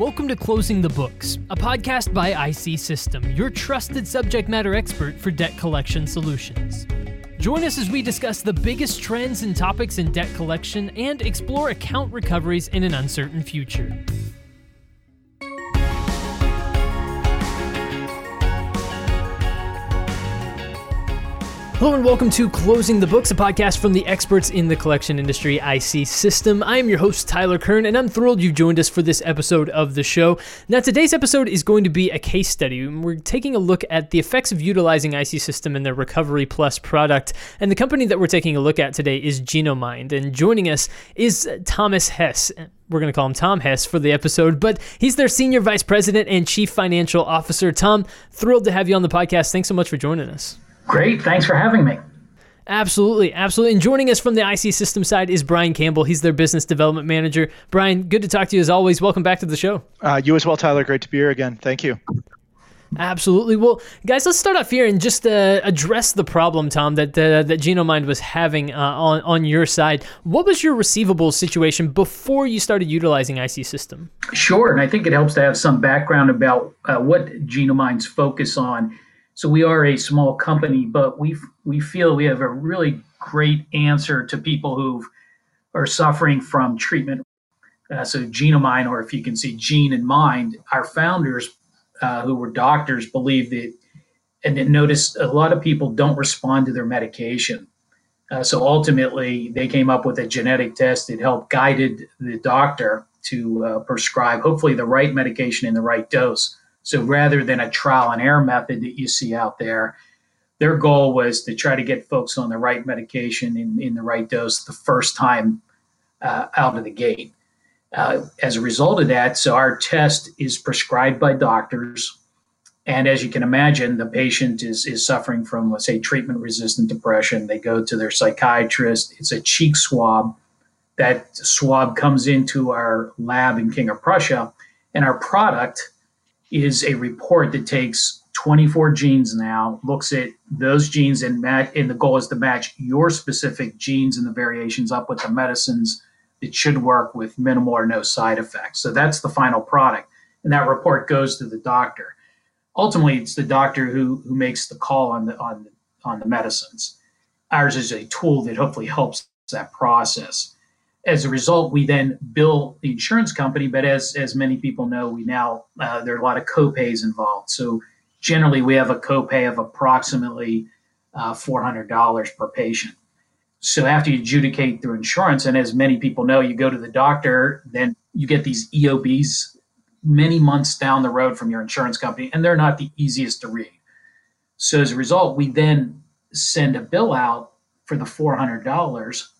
Welcome to Closing the Books, a podcast by IC System, your trusted subject matter expert for debt collection solutions. Join us as we discuss the biggest trends and topics in debt collection and explore account recoveries in an uncertain future. Hello and welcome to Closing the Books, a podcast from the experts in the collection industry IC System. I am your host, Tyler Kern, and I'm thrilled you've joined us for this episode of the show. Now, today's episode is going to be a case study. We're taking a look at the effects of utilizing IC System and their Recovery Plus product. And the company that we're taking a look at today is Genomind. And joining us is Thomas Hess we're going to call him Tom Hess for the episode, but he's their senior vice president and chief financial officer. Tom, thrilled to have you on the podcast. Thanks so much for joining us. Great. Thanks for having me. Absolutely, absolutely. And joining us from the IC System side is Brian Campbell. He's their business development manager. Brian, good to talk to you as always. Welcome back to the show. Uh, you as well, Tyler. Great to be here again. Thank you. Absolutely. Well, guys, let's start off here and just uh, address the problem, Tom, that uh, that Genomind was having uh, on on your side. What was your receivables situation before you started utilizing IC System? Sure, and I think it helps to have some background about uh, what Genomind's focus on so we are a small company, but we we feel we have a really great answer to people who are suffering from treatment. Uh, so Genomind, or if you can see Gene in mind, our founders, uh, who were doctors, believe that, and noticed a lot of people don't respond to their medication. Uh, so ultimately, they came up with a genetic test that helped guided the doctor to uh, prescribe, hopefully, the right medication in the right dose. So rather than a trial and error method that you see out there, their goal was to try to get folks on the right medication in, in the right dose the first time uh, out of the gate. Uh, as a result of that, so our test is prescribed by doctors. And as you can imagine, the patient is, is suffering from, let's say, treatment resistant depression. They go to their psychiatrist. It's a cheek swab. That swab comes into our lab in King of Prussia, and our product is a report that takes 24 genes now, looks at those genes and and the goal is to match your specific genes and the variations up with the medicines that should work with minimal or no side effects. So that's the final product. And that report goes to the doctor. Ultimately, it's the doctor who, who makes the call on the on the, on the medicines. Ours is a tool that hopefully helps that process as a result, we then bill the insurance company. But as as many people know, we now uh, there are a lot of copays involved. So generally, we have a copay of approximately uh, four hundred dollars per patient. So after you adjudicate through insurance, and as many people know, you go to the doctor, then you get these EOBs many months down the road from your insurance company, and they're not the easiest to read. So as a result, we then send a bill out for the four hundred dollars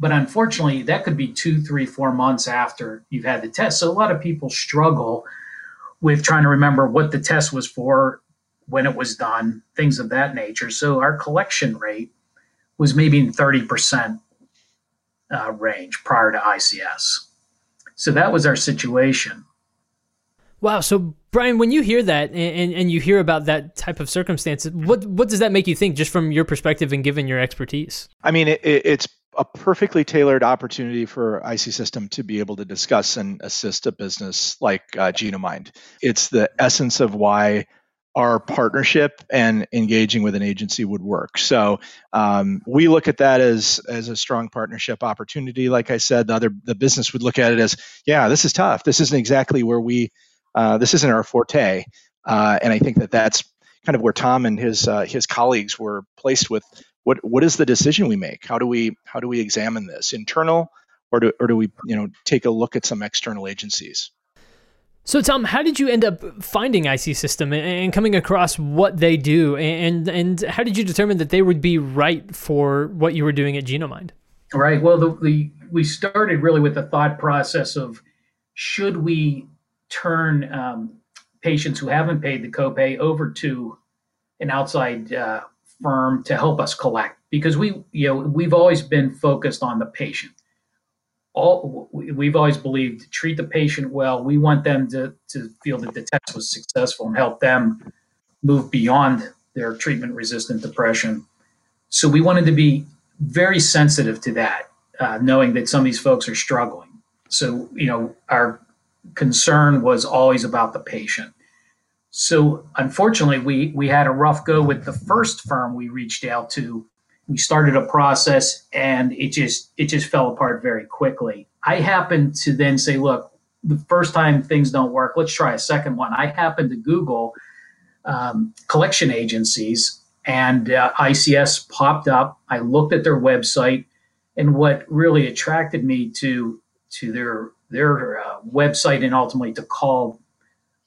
but unfortunately, that could be two, three, four months after you've had the test. So a lot of people struggle with trying to remember what the test was for, when it was done, things of that nature. So our collection rate was maybe in 30% uh, range prior to ICS. So that was our situation. Wow. So Brian, when you hear that and, and you hear about that type of circumstance, what what does that make you think, just from your perspective and given your expertise? I mean, it, it's a perfectly tailored opportunity for IC System to be able to discuss and assist a business like uh, Genomind. It's the essence of why our partnership and engaging with an agency would work. So um, we look at that as as a strong partnership opportunity. Like I said, the other the business would look at it as, yeah, this is tough. This isn't exactly where we, uh, this isn't our forte. Uh, and I think that that's kind of where Tom and his uh, his colleagues were placed with what what is the decision we make? How do we how do we examine this internal, or do or do we you know take a look at some external agencies? So, Tom, how did you end up finding IC System and coming across what they do, and and how did you determine that they would be right for what you were doing at Genomind? Right. Well, the, the we started really with the thought process of should we turn um, patients who haven't paid the copay over to an outside uh, firm to help us collect because we you know we've always been focused on the patient. All we've always believed treat the patient well. We want them to to feel that the test was successful and help them move beyond their treatment resistant depression. So we wanted to be very sensitive to that uh, knowing that some of these folks are struggling. So you know our concern was always about the patient. So unfortunately, we we had a rough go with the first firm we reached out to. We started a process and it just it just fell apart very quickly. I happened to then say, look, the first time things don't work, let's try a second one. I happened to Google um, collection agencies and uh, ICS popped up. I looked at their website, and what really attracted me to to their their uh, website and ultimately to call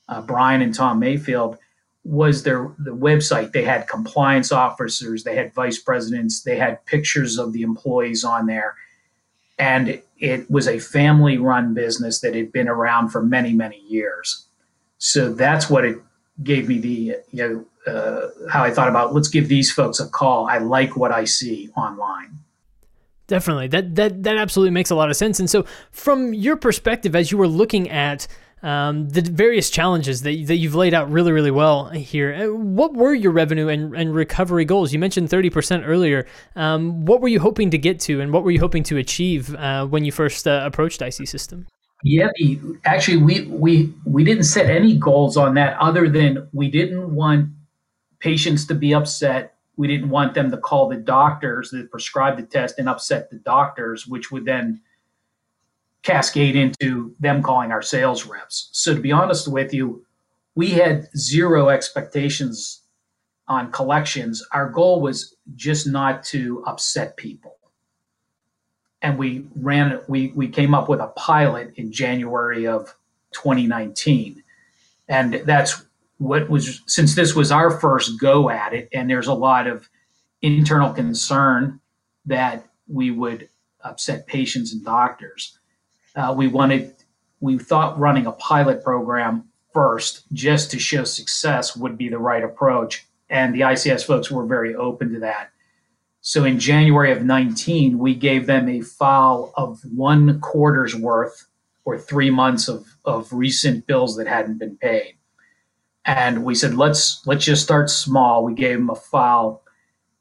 uh, Brian and Tom Mayfield was their the website. They had compliance officers, they had vice presidents, they had pictures of the employees on there, and it was a family run business that had been around for many many years. So that's what it gave me the you know uh, how I thought about let's give these folks a call. I like what I see online. Definitely, that that that absolutely makes a lot of sense. And so, from your perspective, as you were looking at um, the various challenges that, that you've laid out really, really well here. Uh, what were your revenue and, and recovery goals? You mentioned 30% earlier. Um, what were you hoping to get to, and what were you hoping to achieve uh, when you first uh, approached IC System? Yeah, actually, we, we, we didn't set any goals on that other than we didn't want patients to be upset. We didn't want them to call the doctors that prescribed the test and upset the doctors, which would then – cascade into them calling our sales reps. So to be honest with you, we had zero expectations on collections. Our goal was just not to upset people. And we ran we we came up with a pilot in January of 2019. And that's what was since this was our first go at it and there's a lot of internal concern that we would upset patients and doctors uh, we wanted, we thought running a pilot program first just to show success would be the right approach. And the ICS folks were very open to that. So in January of 19, we gave them a file of one quarter's worth or three months of, of recent bills that hadn't been paid. And we said, let's let's just start small. We gave them a file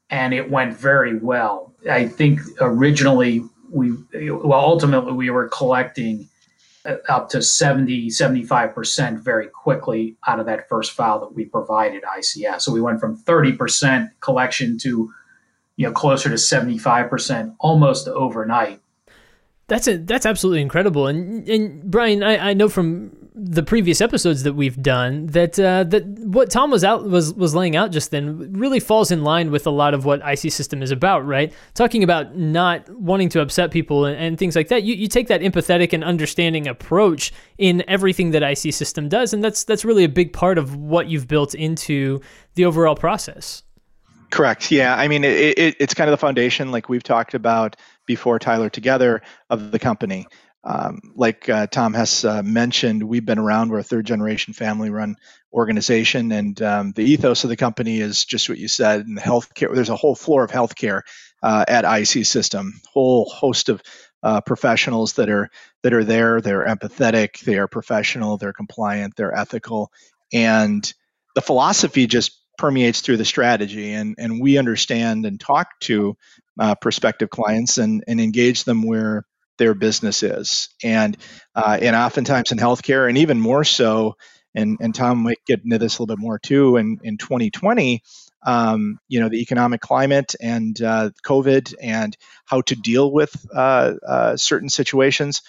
and it went very well. I think originally we well ultimately we were collecting uh, up to 70 75% very quickly out of that first file that we provided ICS so we went from 30% collection to you know closer to 75% almost overnight. That's a, that's absolutely incredible. And and Brian I, I know from the previous episodes that we've done that uh, that what Tom was out was was laying out just then really falls in line with a lot of what IC System is about, right? Talking about not wanting to upset people and, and things like that. You you take that empathetic and understanding approach in everything that IC System does, and that's that's really a big part of what you've built into the overall process. Correct. Yeah. I mean, it, it, it's kind of the foundation, like we've talked about before, Tyler, together of the company. Um, like uh, Tom has uh, mentioned, we've been around. We're a third generation family run organization, and um, the ethos of the company is just what you said. In the healthcare, there's a whole floor of healthcare uh, at IC System, whole host of uh, professionals that are that are there. They're empathetic, they are professional, they're compliant, they're ethical, and the philosophy just permeates through the strategy. And and we understand and talk to uh, prospective clients and and engage them where their business is. And uh, and oftentimes in healthcare, and even more so, and and Tom might get into this a little bit more too. In in 2020, um, you know, the economic climate and uh, COVID and how to deal with uh, uh, certain situations.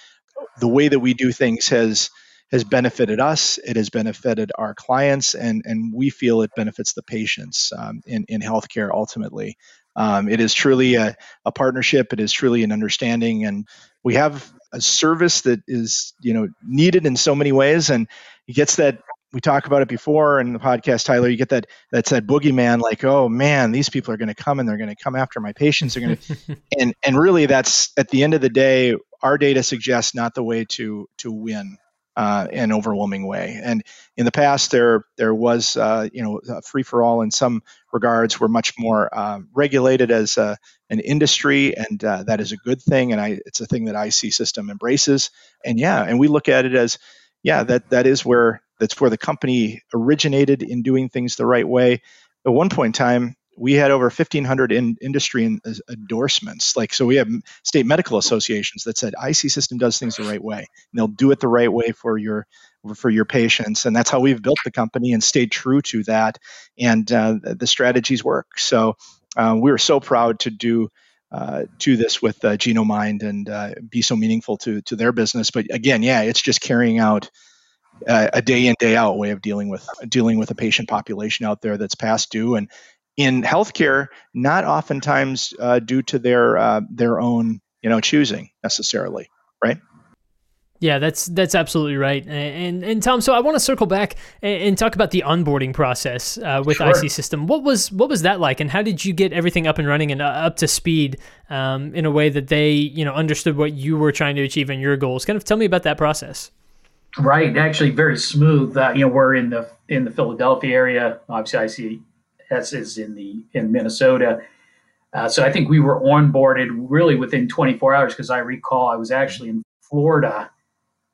The way that we do things has has benefited us. It has benefited our clients, and and we feel it benefits the patients um, in in healthcare ultimately. Um, it is truly a, a partnership. It is truly an understanding, and we have a service that is you know needed in so many ways, and it gets that we talk about it before in the podcast, Tyler. You get that that's that boogeyman, like, oh man, these people are going to come and they're going to come after my patients. They're going to, and and really, that's at the end of the day, our data suggests not the way to to win uh, an overwhelming way. And in the past, there there was uh, you know free for all in some regards. We're much more uh, regulated as a, an industry, and uh, that is a good thing. And I, it's a thing that IC System embraces. And yeah, and we look at it as yeah that that is where that's where the company originated in doing things the right way. At one point in time, we had over 1,500 in industry in, uh, endorsements. Like, so we have state medical associations that said IC system does things the right way, and they'll do it the right way for your for your patients, and that's how we've built the company and stayed true to that. And uh, the strategies work. So uh, we were so proud to do. Uh, to this with uh, Genomind and uh, be so meaningful to to their business, but again, yeah, it's just carrying out a day in day out way of dealing with dealing with a patient population out there that's past due and in healthcare not oftentimes uh, due to their uh, their own you know choosing necessarily right yeah, that's that's absolutely right. And and Tom, so I want to circle back and, and talk about the onboarding process uh, with sure. IC System. What was what was that like, and how did you get everything up and running and uh, up to speed um, in a way that they you know understood what you were trying to achieve and your goals? Kind of tell me about that process. Right, actually, very smooth. Uh, you know, we're in the in the Philadelphia area. Obviously, ICS is in the in Minnesota. Uh, so I think we were onboarded really within 24 hours because I recall I was actually in Florida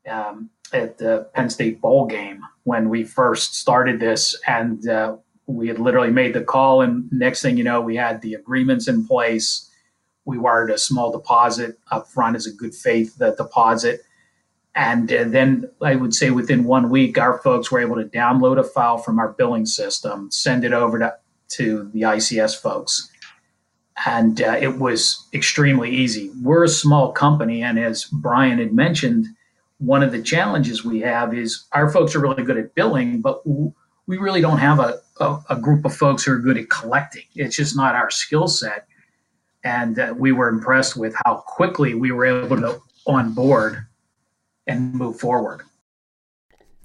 um, at the Penn State bowl game when we first started this, and uh, we had literally made the call. And next thing you know, we had the agreements in place. We wired a small deposit up front as a good faith the deposit and uh, then I would say within one week, our folks were able to download a file from our billing system, send it over to, to the ICS folks. And uh, it was extremely easy. We're a small company. And as Brian had mentioned, one of the challenges we have is our folks are really good at billing, but we really don't have a, a, a group of folks who are good at collecting. It's just not our skill set. And uh, we were impressed with how quickly we were able to onboard and move forward.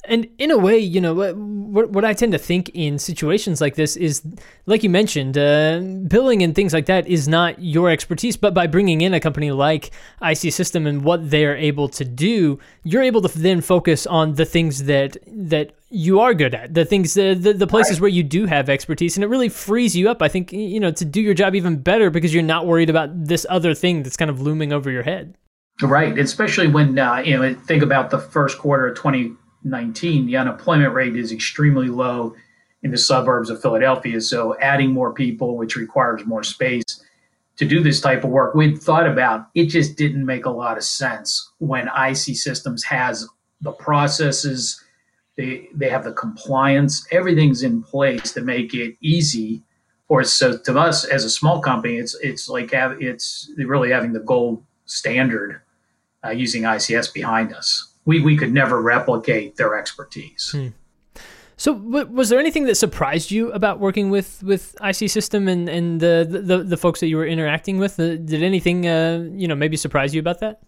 And in a way, you know, what, what I tend to think in situations like this is, like you mentioned, uh, billing and things like that is not your expertise. But by bringing in a company like IC System and what they're able to do, you're able to then focus on the things that that you are good at, the things, the the, the places right. where you do have expertise, and it really frees you up. I think you know to do your job even better because you're not worried about this other thing that's kind of looming over your head. Right, especially when uh, you know think about the first quarter of 2019, the unemployment rate is extremely low in the suburbs of Philadelphia. So adding more people, which requires more space to do this type of work, we'd thought about it just didn't make a lot of sense when IC Systems has the processes, they they have the compliance, everything's in place to make it easy for us. So to us as a small company, it's it's like have, it's really having the gold standard uh, using ICS behind us. We, we could never replicate their expertise. Hmm. So, was there anything that surprised you about working with, with IC System and, and the, the, the folks that you were interacting with? Uh, did anything, uh, you know, maybe surprise you about that?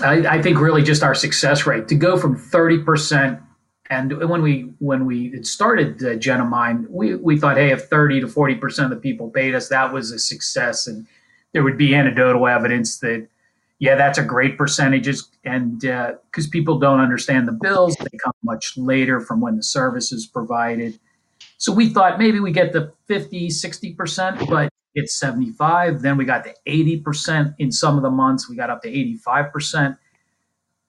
I, I, think really just our success rate to go from 30% and when we when we it started uh, Genomind, we, we thought, hey, if 30 to 40% of the people paid us, that was a success. And there would be anecdotal evidence that yeah, that's a great percentages, and because uh, people don't understand the bills, they come much later from when the service is provided. So we thought maybe we get the 50, 60%, but it's 75. Then we got the 80% in some of the months. We got up to 85%.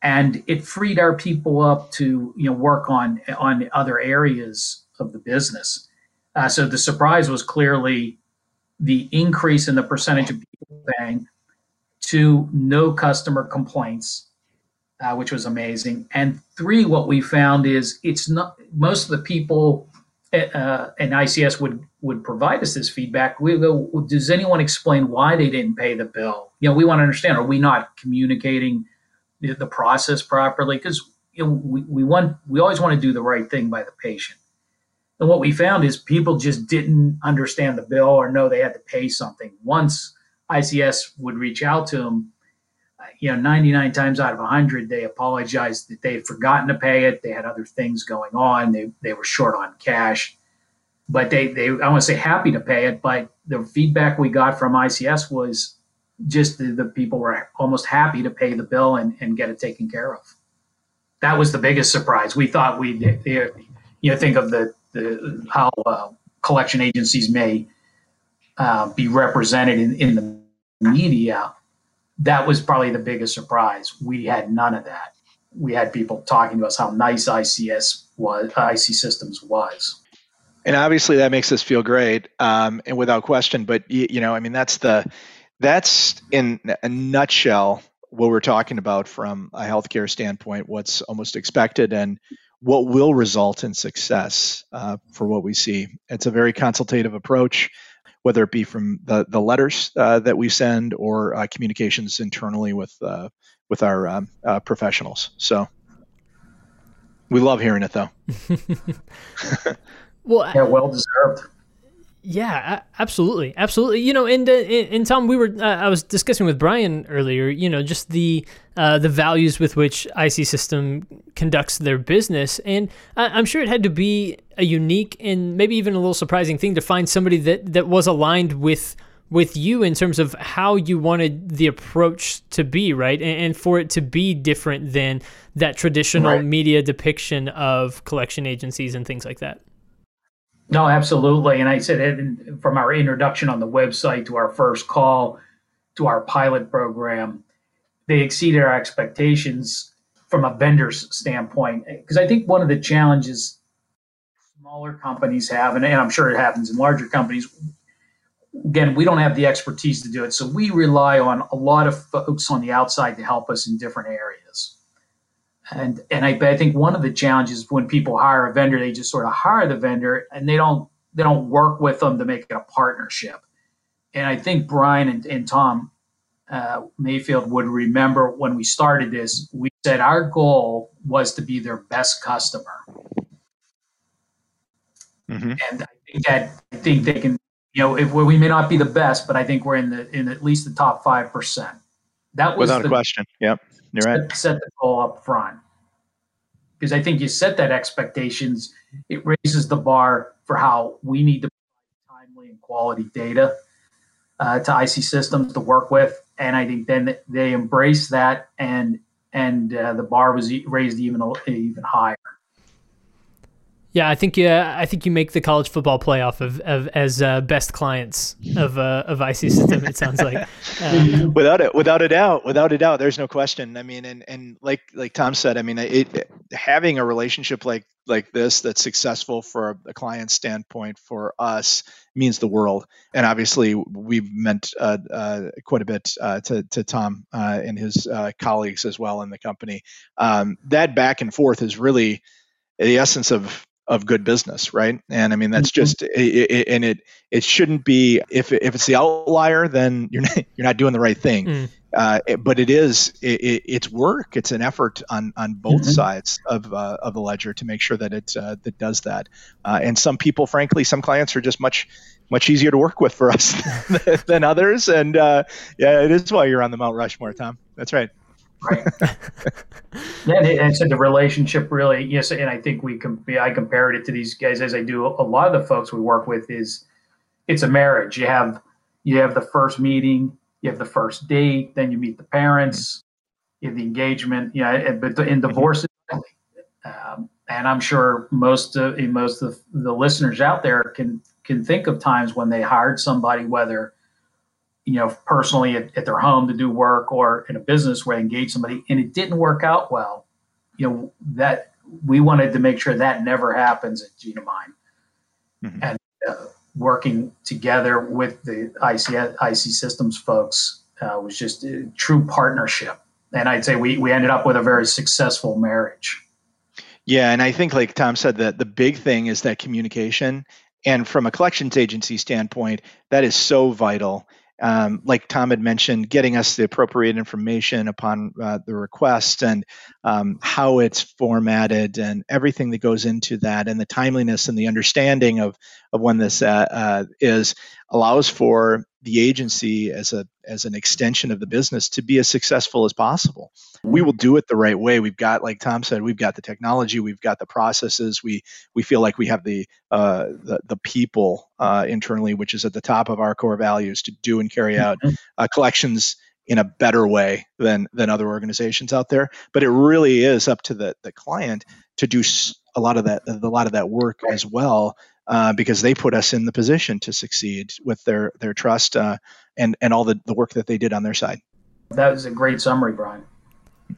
And it freed our people up to you know work on on other areas of the business. Uh, so the surprise was clearly the increase in the percentage of people paying Two, no customer complaints, uh, which was amazing. And three, what we found is it's not most of the people uh, and ICS would would provide us this feedback. We go, does anyone explain why they didn't pay the bill? You know, we want to understand. Are we not communicating the, the process properly? Because you know, we, we want we always want to do the right thing by the patient. And what we found is people just didn't understand the bill or know they had to pay something. Once ICS would reach out to them, uh, you know, 99 times out of 100, they apologized that they had forgotten to pay it. They had other things going on. They, they were short on cash, but they, they, I want to say happy to pay it. But the feedback we got from ICS was just the, the people were almost happy to pay the bill and, and get it taken care of. That was the biggest surprise. We thought we'd you know, think of the, the how uh, collection agencies may uh, be represented in, in the media, that was probably the biggest surprise. We had none of that. We had people talking to us how nice ICS was, IC Systems was. And obviously that makes us feel great, um, and without question. But you, you know, I mean, that's the that's in a nutshell what we're talking about from a healthcare standpoint. What's almost expected and what will result in success uh, for what we see. It's a very consultative approach, whether it be from the, the letters uh, that we send or uh, communications internally with uh, with our um, uh, professionals. So we love hearing it, though. well, yeah, well deserved. Yeah, absolutely, absolutely. You know, and uh, and Tom, we were uh, I was discussing with Brian earlier. You know, just the uh, the values with which IC System conducts their business, and I'm sure it had to be a unique and maybe even a little surprising thing to find somebody that that was aligned with with you in terms of how you wanted the approach to be, right? And, and for it to be different than that traditional right. media depiction of collection agencies and things like that. No, absolutely. And I said from our introduction on the website to our first call to our pilot program, they exceeded our expectations from a vendor's standpoint. Because I think one of the challenges smaller companies have, and, I'm sure it happens in larger companies, again, we don't have the expertise to do it. So we rely on a lot of folks on the outside to help us in different areas. And and I, I think one of the challenges when people hire a vendor, they just sort of hire the vendor and they don't they don't work with them to make it a partnership. And I think Brian and, and Tom uh, Mayfield would remember when we started this, we said our goal was to be their best customer. Mm-hmm. And I think that I think they can, you know, if we may not be the best, but I think we're in the in at least the top five percent. That was without the, a question. Yep. You're set, right. Set the goal up front because I think you set that expectations. It raises the bar for how we need to timely and quality data uh, to IC systems to work with, and I think then they embrace that, and and uh, the bar was raised even even higher. Yeah, I think yeah, I think you make the college football playoff of, of as uh, best clients of uh, of IC system. It sounds like um, without it, without a doubt, without a doubt, there's no question. I mean, and and like like Tom said, I mean, it, it having a relationship like like this that's successful for a client standpoint for us means the world. And obviously, we've meant uh, uh, quite a bit uh, to, to Tom uh, and his uh, colleagues as well in the company. Um, that back and forth is really the essence of of good business, right? And I mean that's mm-hmm. just it, it, and it it shouldn't be if if it's the outlier, then you're not, you're not doing the right thing. Mm. Uh, it, but it is it, it's work. It's an effort on on both mm-hmm. sides of uh, of the ledger to make sure that it uh, that does that. Uh, and some people, frankly, some clients are just much much easier to work with for us than others. And uh, yeah, it is why you're on the Mount Rushmore, Tom. That's right. Right. yeah, and so the relationship really, yes, and I think we can. I compared it to these guys as I do a lot of the folks we work with. Is it's a marriage. You have you have the first meeting, you have the first date, then you meet the parents, you have the engagement. Yeah, you know, but in divorce, um, and I'm sure most of most of the listeners out there can can think of times when they hired somebody, whether you know, personally at, at, their home to do work or in a business where they engage somebody and it didn't work out well, you know, that we wanted to make sure that never happens at Genomind. Mm-hmm. And uh, working together with the IC, IC systems folks uh, was just a true partnership. And I'd say we, we ended up with a very successful marriage. Yeah. And I think, like Tom said, that the big thing is that communication. And from a collections agency standpoint, that is so vital um, like Tom had mentioned, getting us the appropriate information upon uh, the request and um, how it's formatted and everything that goes into that, and the timeliness and the understanding of of when this uh, uh, is allows for the agency as a as an extension of the business to be as successful as possible. We will do it the right way. We've got, like Tom said, we've got the technology, we've got the processes. We we feel like we have the uh, the, the people uh, internally, which is at the top of our core values, to do and carry out mm-hmm. uh, collections in a better way than than other organizations out there. But it really is up to the the client to do a lot of that a lot of that work as well uh, because they put us in the position to succeed with their their trust uh, and and all the, the work that they did on their side. That was a great summary, Brian.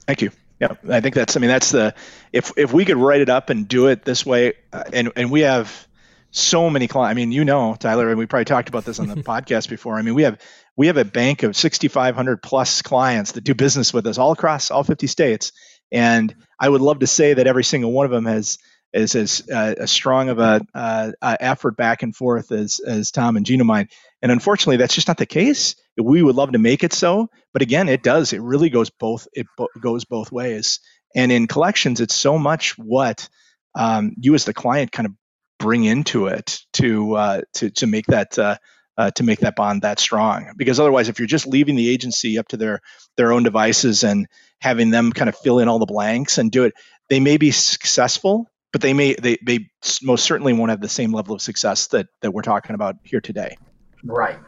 Thank you. Yeah, I think that's. I mean, that's the if if we could write it up and do it this way, uh, and and we have so many clients. I mean, you know, Tyler, and we probably talked about this on the podcast before. I mean, we have we have a bank of 6,500 plus clients that do business with us all across all 50 states, and I would love to say that every single one of them has is as uh, strong of a uh, effort back and forth as as Tom and Genomind. And unfortunately, that's just not the case. We would love to make it so, but again, it does. It really goes both. It bo- goes both ways. And in collections, it's so much what um, you as the client kind of bring into it to uh, to to make that uh, uh, to make that bond that strong. Because otherwise, if you're just leaving the agency up to their their own devices and having them kind of fill in all the blanks and do it, they may be successful, but they may they they most certainly won't have the same level of success that that we're talking about here today. Right.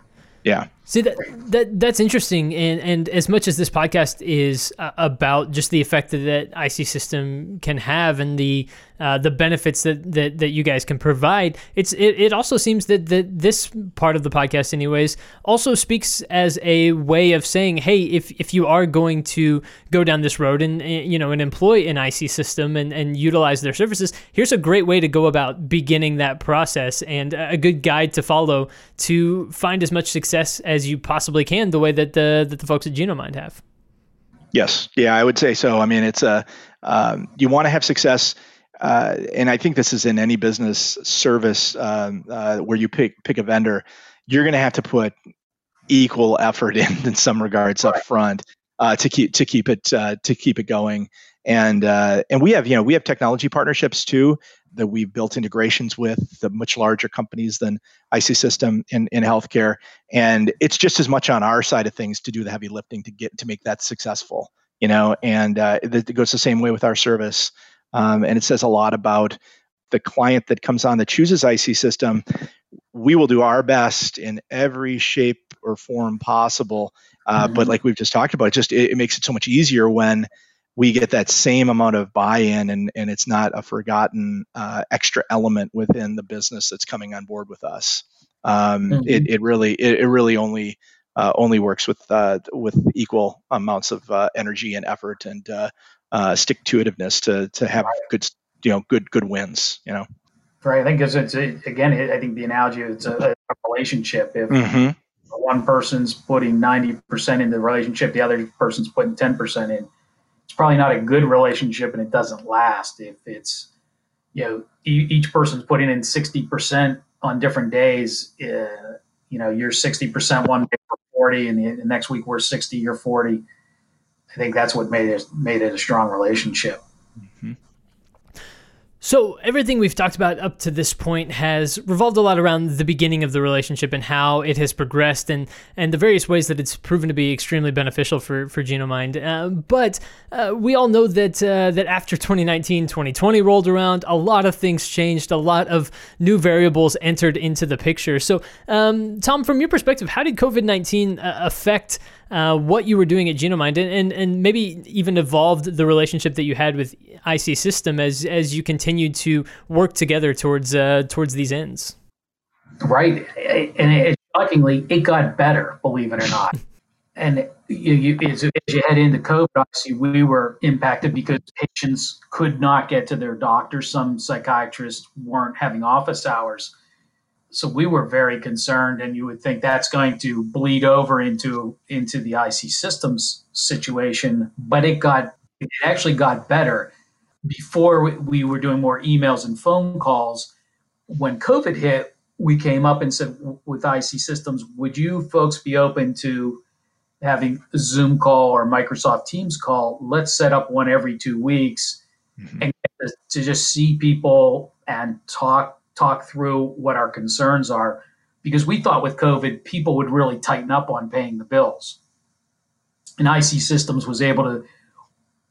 Yeah. See that that that's interesting, and and as much as this podcast is uh, about just the effect that, IC system can have and the uh, the benefits that, that that you guys can provide, it's it, it also seems that that this part of the podcast, anyways, also speaks as a way of saying, hey, if if you are going to go down this road and you know and employ an IC system and and utilize their services, here's a great way to go about beginning that process and a good guide to follow to find as much success as you possibly can, the way that the that the folks at Genomind have. Yes, yeah, I would say so. I mean, it's a um, you want to have success, uh, and I think this is in any business service um, uh, where you pick pick a vendor, you're going to have to put equal effort in in some regards up front uh, to keep to keep it uh, to keep it going. And uh, and we have you know we have technology partnerships too that we've built integrations with the much larger companies than IC System in, in healthcare. And it's just as much on our side of things to do the heavy lifting to get to make that successful, you know, and uh, it, goes the same way with our service. Um, and it says a lot about the client that comes on that chooses IC System. We will do our best in every shape or form possible. Uh, mm-hmm. But like we've just talked about, it just it, it makes it so much easier when we get that same amount of buy-in and, and it's not a forgotten uh, extra element within the business that's coming on board with us um, mm-hmm. it, it really it, it really only uh, only works with uh, with equal amounts of uh, energy and effort and uh, uh, stick to itiveness to to have right. good you know good good wins you know right i think it's, it's again i think the analogy it's a, a relationship if mm-hmm. one person's putting 90% in the relationship the other person's putting 10% in it's probably not a good relationship and it doesn't last if it's you know each person's putting in 60% on different days uh, you know you're 60% one day for 40 and the, the next week we're 60 you're 40 i think that's what made it made it a strong relationship so, everything we've talked about up to this point has revolved a lot around the beginning of the relationship and how it has progressed and, and the various ways that it's proven to be extremely beneficial for, for Genomind. Uh, but uh, we all know that, uh, that after 2019, 2020 rolled around, a lot of things changed, a lot of new variables entered into the picture. So, um, Tom, from your perspective, how did COVID 19 uh, affect? Uh, what you were doing at Genomind and, and, and maybe even evolved the relationship that you had with IC System as as you continued to work together towards uh, towards these ends. Right, and it, shockingly, it got better. Believe it or not. and you, you, as, as, you head into COVID, obviously we were impacted because patients could not get to their doctors. Some psychiatrists weren't having office hours so we were very concerned, and you would think that's going to bleed over into into the IC systems situation, but it got it actually got better before we were doing more emails and phone calls. When COVID hit, we came up and said with IC systems, would you folks be open to having a Zoom call or Microsoft Teams call? Let's set up one every two weeks mm-hmm. and to just see people and talk talk through what our concerns are because we thought with COVID, people would really tighten up on paying the bills. And IC Systems was able to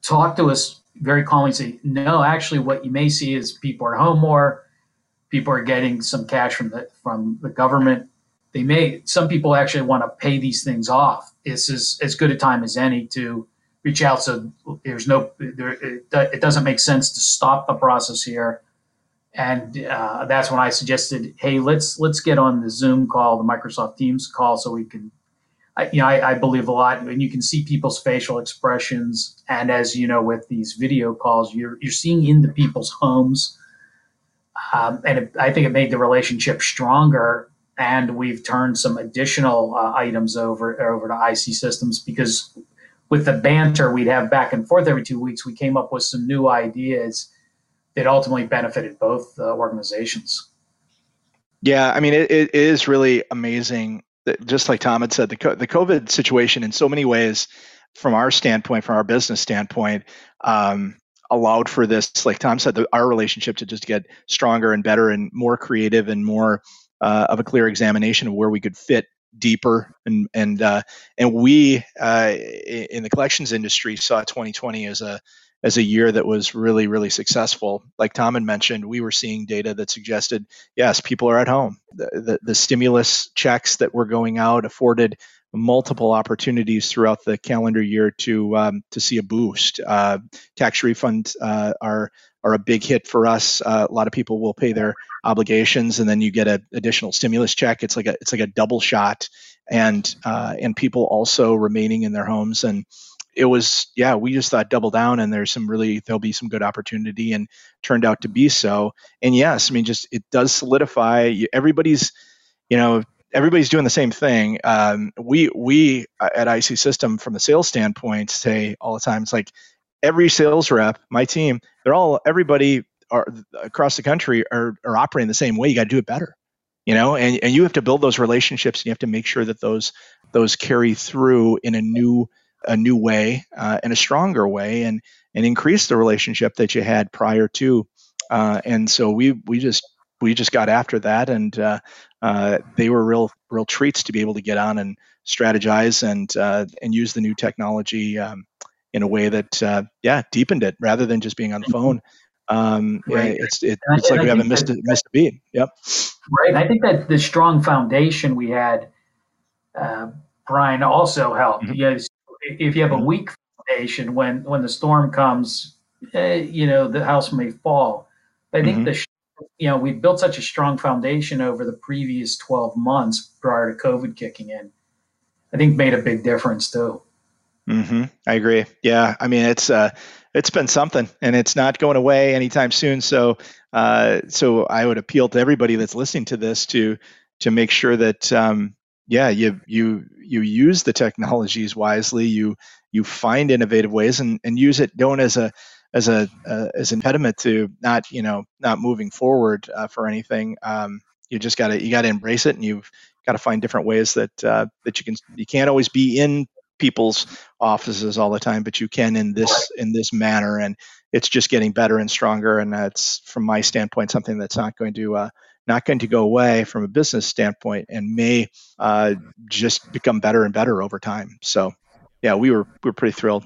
talk to us very calmly and say, no, actually, what you may see is people are home more, people are getting some cash from the from the government. They may some people actually want to pay these things off. This is as good a time as any to reach out. So there's no there, it, it doesn't make sense to stop the process here and uh, that's when I suggested, hey, let's let's get on the Zoom call, the Microsoft Teams call, so we can, I, you know, I, I, believe a lot, and you can see people's facial expressions, and as you know, with these video calls, you're you're seeing into people's homes. um, and it, I think it made the relationship stronger. And we've turned some additional uh, items over over to IC Systems because with the banter we'd have back and forth every two weeks, we came up with some new ideas that ultimately benefited both uh, organizations. Yeah, I mean, it, it is really amazing that just like Tom had said, the, the COVID situation in so many ways, from our standpoint, from our business standpoint, um, allowed for this, like Tom said, the, our relationship to just get stronger and better and more creative and more uh, of a clear examination of where we could fit deeper and and uh, and we uh, in the collections industry saw 2020 as a as a year that was really really successful like tom had mentioned we were seeing data that suggested yes people are at home the, the, the stimulus checks that were going out afforded multiple opportunities throughout the calendar year to um, to see a boost. Uh, tax refunds uh, are are a big hit for us. Uh, a lot of people will pay their obligations, and then you get an additional stimulus check. It's like a it's like a double shot, and uh, and people also remaining in their homes and. It was yeah. We just thought double down, and there's some really there'll be some good opportunity, and turned out to be so. And yes, I mean, just it does solidify. Everybody's, you know, everybody's doing the same thing. Um, we we uh, at IC System, from the sales standpoint, say all the time, it's like every sales rep, my team, they're all everybody are across the country are, are operating the same way. You got to do it better, you know, and, and you have to build those relationships, and you have to make sure that those those carry through in a new a new way uh, and a stronger way, and and increase the relationship that you had prior to. Uh, and so we we just we just got after that, and uh, uh, they were real real treats to be able to get on and strategize and uh, and use the new technology um, in a way that uh, yeah deepened it rather than just being on the mm-hmm. phone. Um, right. It's it, it's like we haven't missed a, missed a beat. Yep. Right. I think that the strong foundation we had, uh, Brian, also helped. Mm-hmm. If you have a mm-hmm. weak foundation when when the storm comes, eh, you know the house may fall. I think mm-hmm. the you know, we built such a strong foundation over the previous 12 months prior to COVID kicking in. I think made a big difference too. Mm-hmm. I agree. Yeah, I mean it's uh, it's been something, and it's not going away anytime soon. So, uh, so I would appeal to everybody that's listening to this to to make sure that um, yeah, you you you use the technologies wisely. You you find innovative ways and and use it. Don't as a as a uh, as an impediment to not you know not moving forward uh, for anything. Um, you just got to you got to embrace it, and you've got to find different ways that uh, that you can. You can't always be in people's offices all the time, but you can in this in this manner, and it's just getting better and stronger. And that's from my standpoint something that's not going to uh, not going to go away from a business standpoint, and may uh, just become better and better over time. So, yeah, we were we were pretty thrilled.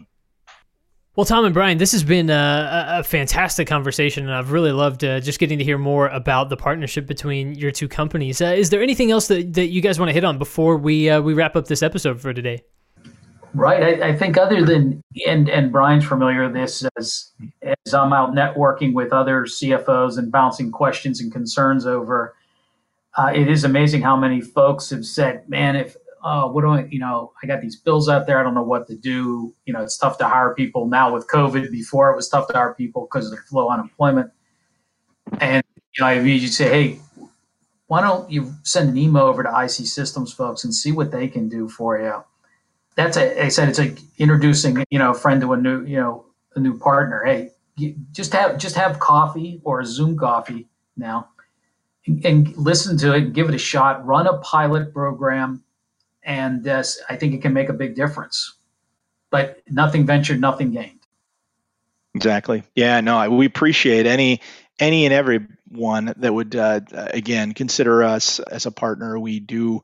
Well, Tom and Brian, this has been a, a fantastic conversation, and I've really loved uh, just getting to hear more about the partnership between your two companies. Uh, is there anything else that, that you guys want to hit on before we uh, we wrap up this episode for today? Right. I, I, think other than and and Brian's familiar with this as as I'm out networking with other CFOs and bouncing questions and concerns over. Uh, it is amazing how many folks have said, "Man, if oh, what do I, you know, I got these bills out there. I don't know what to do. You know, it's tough to hire people now with COVID. Before it was tough to hire people because of the low unemployment. And, you know, I usually say, hey, why don't you send an email over to IC Systems folks and see what they can do for you? That's, a, I said, it's like introducing, you know, a friend to a new, you know, a new partner. Hey, just have, just have coffee or a Zoom coffee now and, and listen to it, give it a shot, run a pilot program and I think it can make a big difference. But nothing ventured, nothing gained. Exactly. Yeah. No, we appreciate any any and every one that would uh, again consider us as a partner. We do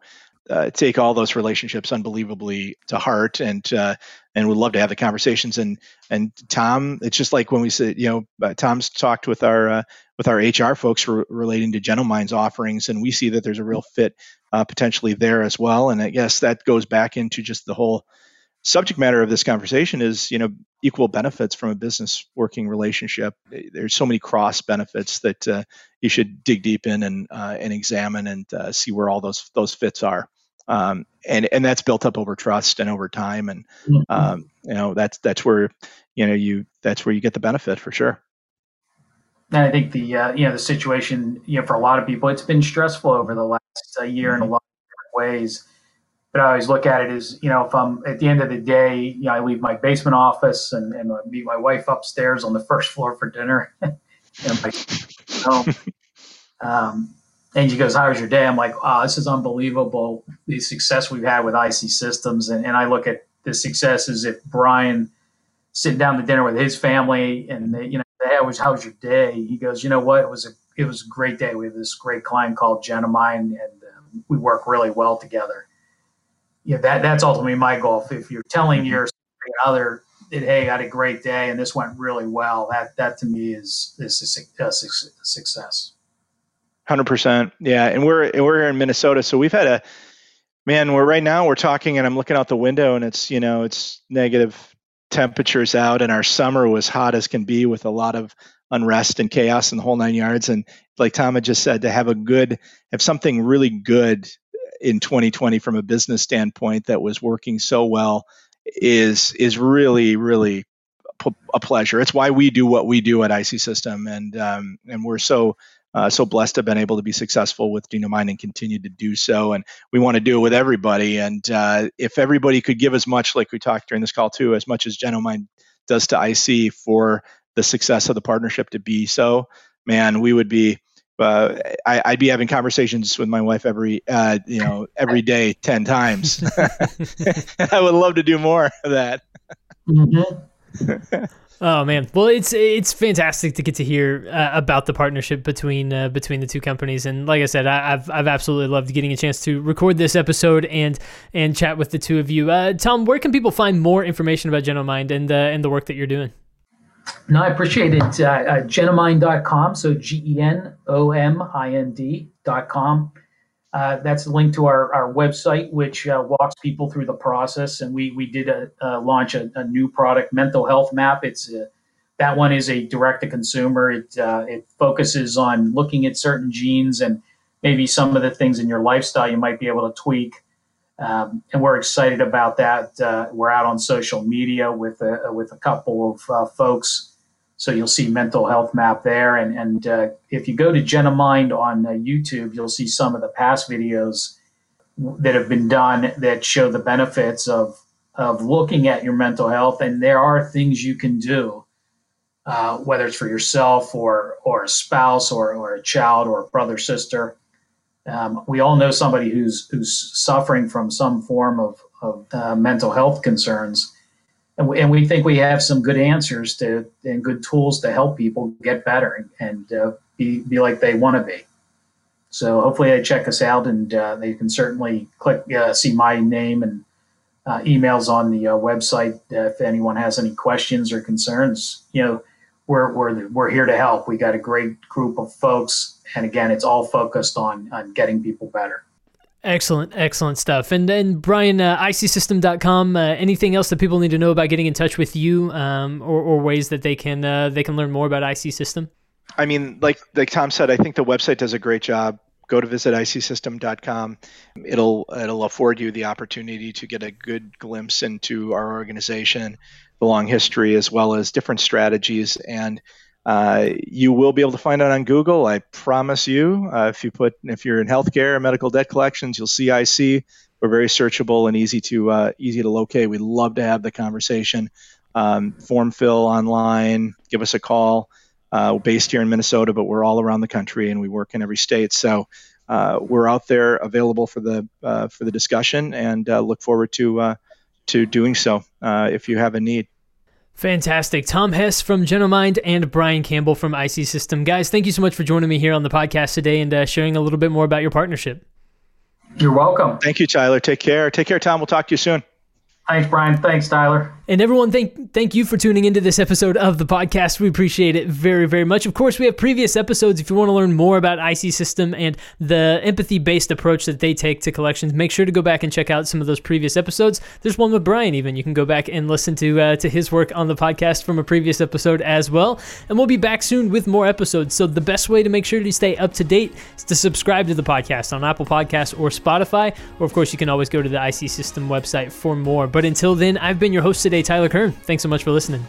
uh, take all those relationships unbelievably to heart, and uh, and would love to have the conversations. And and Tom, it's just like when we said, you know, uh, Tom's talked with our uh, with our HR folks re- relating to Genomind's offerings, and we see that there's a real fit uh, potentially there as well. And I guess that goes back into just the whole subject matter of this conversation is you know equal benefits from a business working relationship there's so many cross benefits that uh, you should dig deep in and uh, and examine and uh, see where all those those fits are um, and and that's built up over trust and over time and mm-hmm. um, you know that's that's where you know you that's where you get the benefit for sure and I think the uh, you know the situation you know for a lot of people it's been stressful over the last uh, year in a lot of different ways. But I always look at it as you know if I'm at the end of the day, you know I leave my basement office and, and meet my wife upstairs on the first floor for dinner, and my home. Um, and she goes, "How was your day?" I'm like, "Wow, this is unbelievable. The success we've had with IC Systems." And, and I look at the success as if Brian sitting down to dinner with his family, and they, you know, hey, was how was your day? He goes, "You know what? It was a it was a great day. We have this great client called Genomind, and um, we work really well together." Yeah, that that's ultimately my goal. If, if you're telling your other that hey, I had a great day and this went really well, that that to me is is a, a success. Hundred percent, yeah. And we're we're here in Minnesota, so we've had a man. We're right now we're talking, and I'm looking out the window, and it's you know it's negative temperatures out, and our summer was hot as can be with a lot of unrest and chaos and the whole nine yards. And like Tom had just said, to have a good, have something really good in 2020 from a business standpoint that was working so well is is really really a pleasure. It's why we do what we do at IC System, and um, and we're so uh, so blessed to have been able to be successful with Genomind and continue to do so. And we want to do it with everybody. And uh, if everybody could give as much, like we talked during this call too, as much as Genomind does to IC for the success of the partnership to be so, man, we would be. Uh, I, would be having conversations with my wife every, uh, you know, every day, ten times. I would love to do more of that. Mm-hmm. Oh man, well it's it's fantastic to get to hear uh, about the partnership between uh, between the two companies, and like I said, I, have I've absolutely loved getting a chance to record this episode and and chat with the two of you. Uh, Tom, where can people find more information about Genomind and uh, and the work that you're doing? No, I appreciate it. Uh, uh, Genomind.com, so G E N O M I N D.com. Uh, that's link to our, our website, which uh, walks people through the process. And we we did a, uh, launch a, a, new product, Mental Health Map. It's a, that one is a direct to consumer. It uh, it focuses on looking at certain genes and maybe some of the things in your lifestyle you might be able to tweak. Um, and we're excited about that. Uh, we're out on social media with a, with a couple of folks so you'll see mental health map there. And, and uh, if you go to Genomind on uh, YouTube, you'll see some of the past videos that have been done that show the benefits of, of looking at your mental health. And there are things you can do, uh, whether it's for yourself or, or a spouse or, or a child or a brother, sister. Um, we all know somebody who's, who's suffering from some form of, of uh, mental health concerns and we, and we think we have some good answers to and good tools to help people get better and uh, be, be like they want to be. So hopefully they check us out and uh, they can certainly click uh, see my name and uh, emails on the uh, website if anyone has any questions or concerns. You know, we're we're we're here to help. We got a great group of folks, and again, it's all focused on on getting people better. Excellent, excellent stuff. And then Brian, uh, icsystem.com. Uh, anything else that people need to know about getting in touch with you, um, or, or, ways that they can uh, they can learn more about IC System? I mean, like like Tom said, I think the website does a great job. Go to visit icsystem.com. It'll it'll afford you the opportunity to get a good glimpse into our organization, the long history, as well as different strategies and uh, you will be able to find it on Google. I promise you. Uh, if you put, if you're in healthcare, medical debt collections, you'll see IC. We're very searchable and easy to uh, easy to locate. We'd love to have the conversation. Um, form fill online. Give us a call. Uh, we're based here in Minnesota, but we're all around the country and we work in every state. So uh, we're out there available for the for the discussion and look forward to to doing so if you have a need. Fantastic. Tom Hess from Genomind and Brian Campbell from IC System. Guys, thank you so much for joining me here on the podcast today and uh, sharing a little bit more about your partnership. You're welcome. Thank you, Tyler. Take care. Take care, Tom. We'll talk to you soon. Thanks, Brian. Thanks, Tyler. And everyone, thank thank you for tuning into this episode of the podcast. We appreciate it very, very much. Of course, we have previous episodes. If you want to learn more about IC System and the empathy-based approach that they take to collections, make sure to go back and check out some of those previous episodes. There's one with Brian. Even you can go back and listen to uh, to his work on the podcast from a previous episode as well. And we'll be back soon with more episodes. So the best way to make sure to stay up to date is to subscribe to the podcast on Apple Podcasts or Spotify. Or of course, you can always go to the IC System website for more. But until then, I've been your host today, Tyler Kern. Thanks so much for listening.